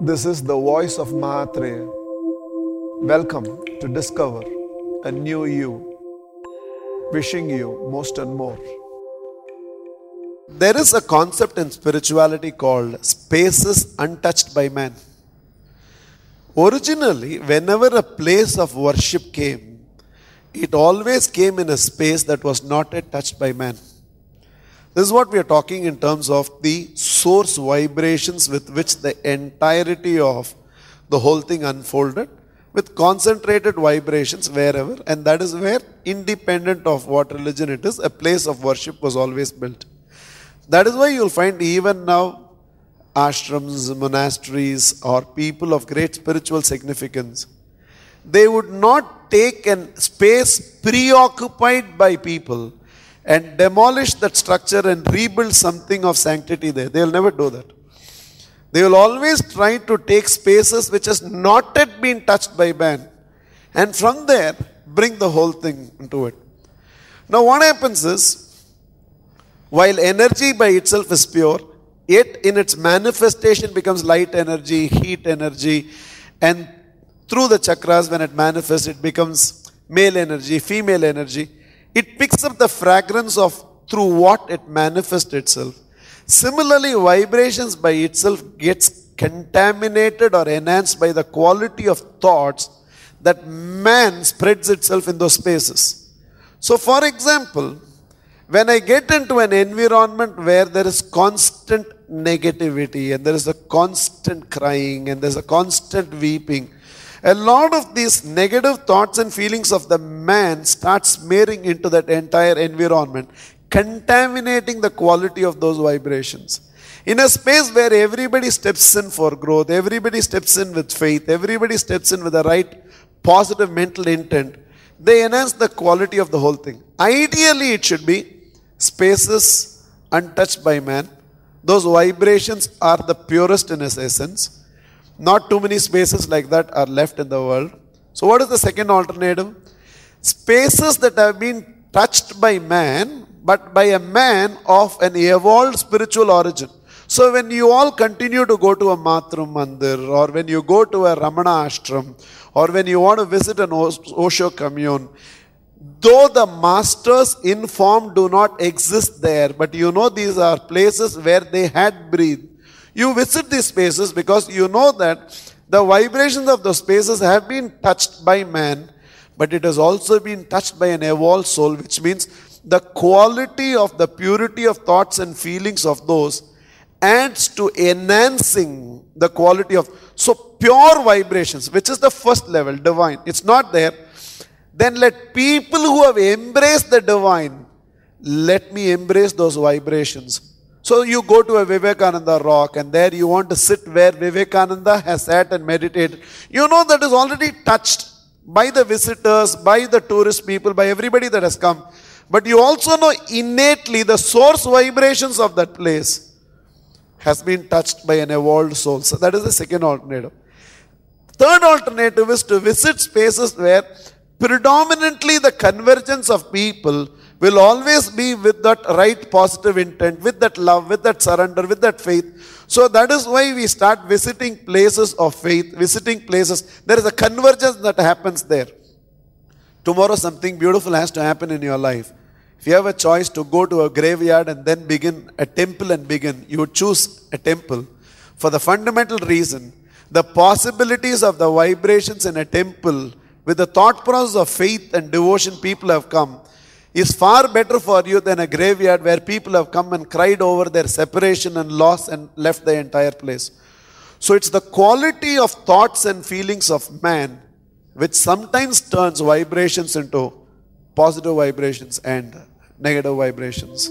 This is the voice of Mahatria. Welcome to discover a new you. Wishing you most and more. There is a concept in spirituality called spaces untouched by man. Originally, whenever a place of worship came, it always came in a space that was not yet touched by man. This is what we are talking in terms of the source vibrations with which the entirety of the whole thing unfolded with concentrated vibrations wherever, and that is where, independent of what religion it is, a place of worship was always built. That is why you'll find even now ashrams, monasteries, or people of great spiritual significance, they would not take a space preoccupied by people and demolish that structure and rebuild something of sanctity there. They'll never do that. They will always try to take spaces which has not yet been touched by man and from there bring the whole thing into it. Now, what happens is, while energy by itself is pure, yet in its manifestation becomes light energy, heat energy, and through the chakras, when it manifests, it becomes male energy, female energy. It picks up the fragrance of through what it manifests itself. Similarly, vibrations by itself gets contaminated or enhanced by the quality of thoughts that man spreads itself in those spaces. So, for example, when I get into an environment where there is constant negativity and there is a constant crying and there's a constant weeping, a lot of these negative thoughts and feelings of the man start smearing into that entire environment, contaminating the quality of those vibrations. In a space where everybody steps in for growth, everybody steps in with faith, everybody steps in with the right positive mental intent, they enhance the quality of the whole thing. Ideally, it should be spaces untouched by man. Those vibrations are the purest in its essence. Not too many spaces like that are left in the world. So, what is the second alternative? Spaces that have been touched by man, but by a man of an evolved spiritual origin. So, when you all continue to go to a Matru Mandir, or when you go to a Ramana ashram, or when you want to visit an Osho commune, though the masters in form do not exist there, but you know these are places where they had breathed. You visit these spaces because you know that the vibrations of those spaces have been touched by man, but it has also been touched by an evolved soul, which means the quality of the purity of thoughts and feelings of those adds to enhancing the quality of so pure vibrations, which is the first level, divine. It's not there then let people who have embraced the divine, let me embrace those vibrations. So you go to a Vivekananda rock and there you want to sit where Vivekananda has sat and meditated. You know that is already touched by the visitors, by the tourist people, by everybody that has come. But you also know innately the source vibrations of that place has been touched by an evolved soul. So that is the second alternative. Third alternative is to visit spaces where predominantly the convergence of people will always be with that right positive intent, with that love, with that surrender, with that faith. So that is why we start visiting places of faith, visiting places. There is a convergence that happens there. Tomorrow, something beautiful has to happen in your life. If you have a choice to go to a graveyard and then begin a temple and begin, you choose a temple for the fundamental reason the possibilities of the vibrations in a temple with the thought process of faith and devotion people have come is far better for you than a graveyard where people have come and cried over their separation and loss and left the entire place. So it's the quality of thoughts and feelings of man which sometimes turns vibrations into positive vibrations and negative vibrations.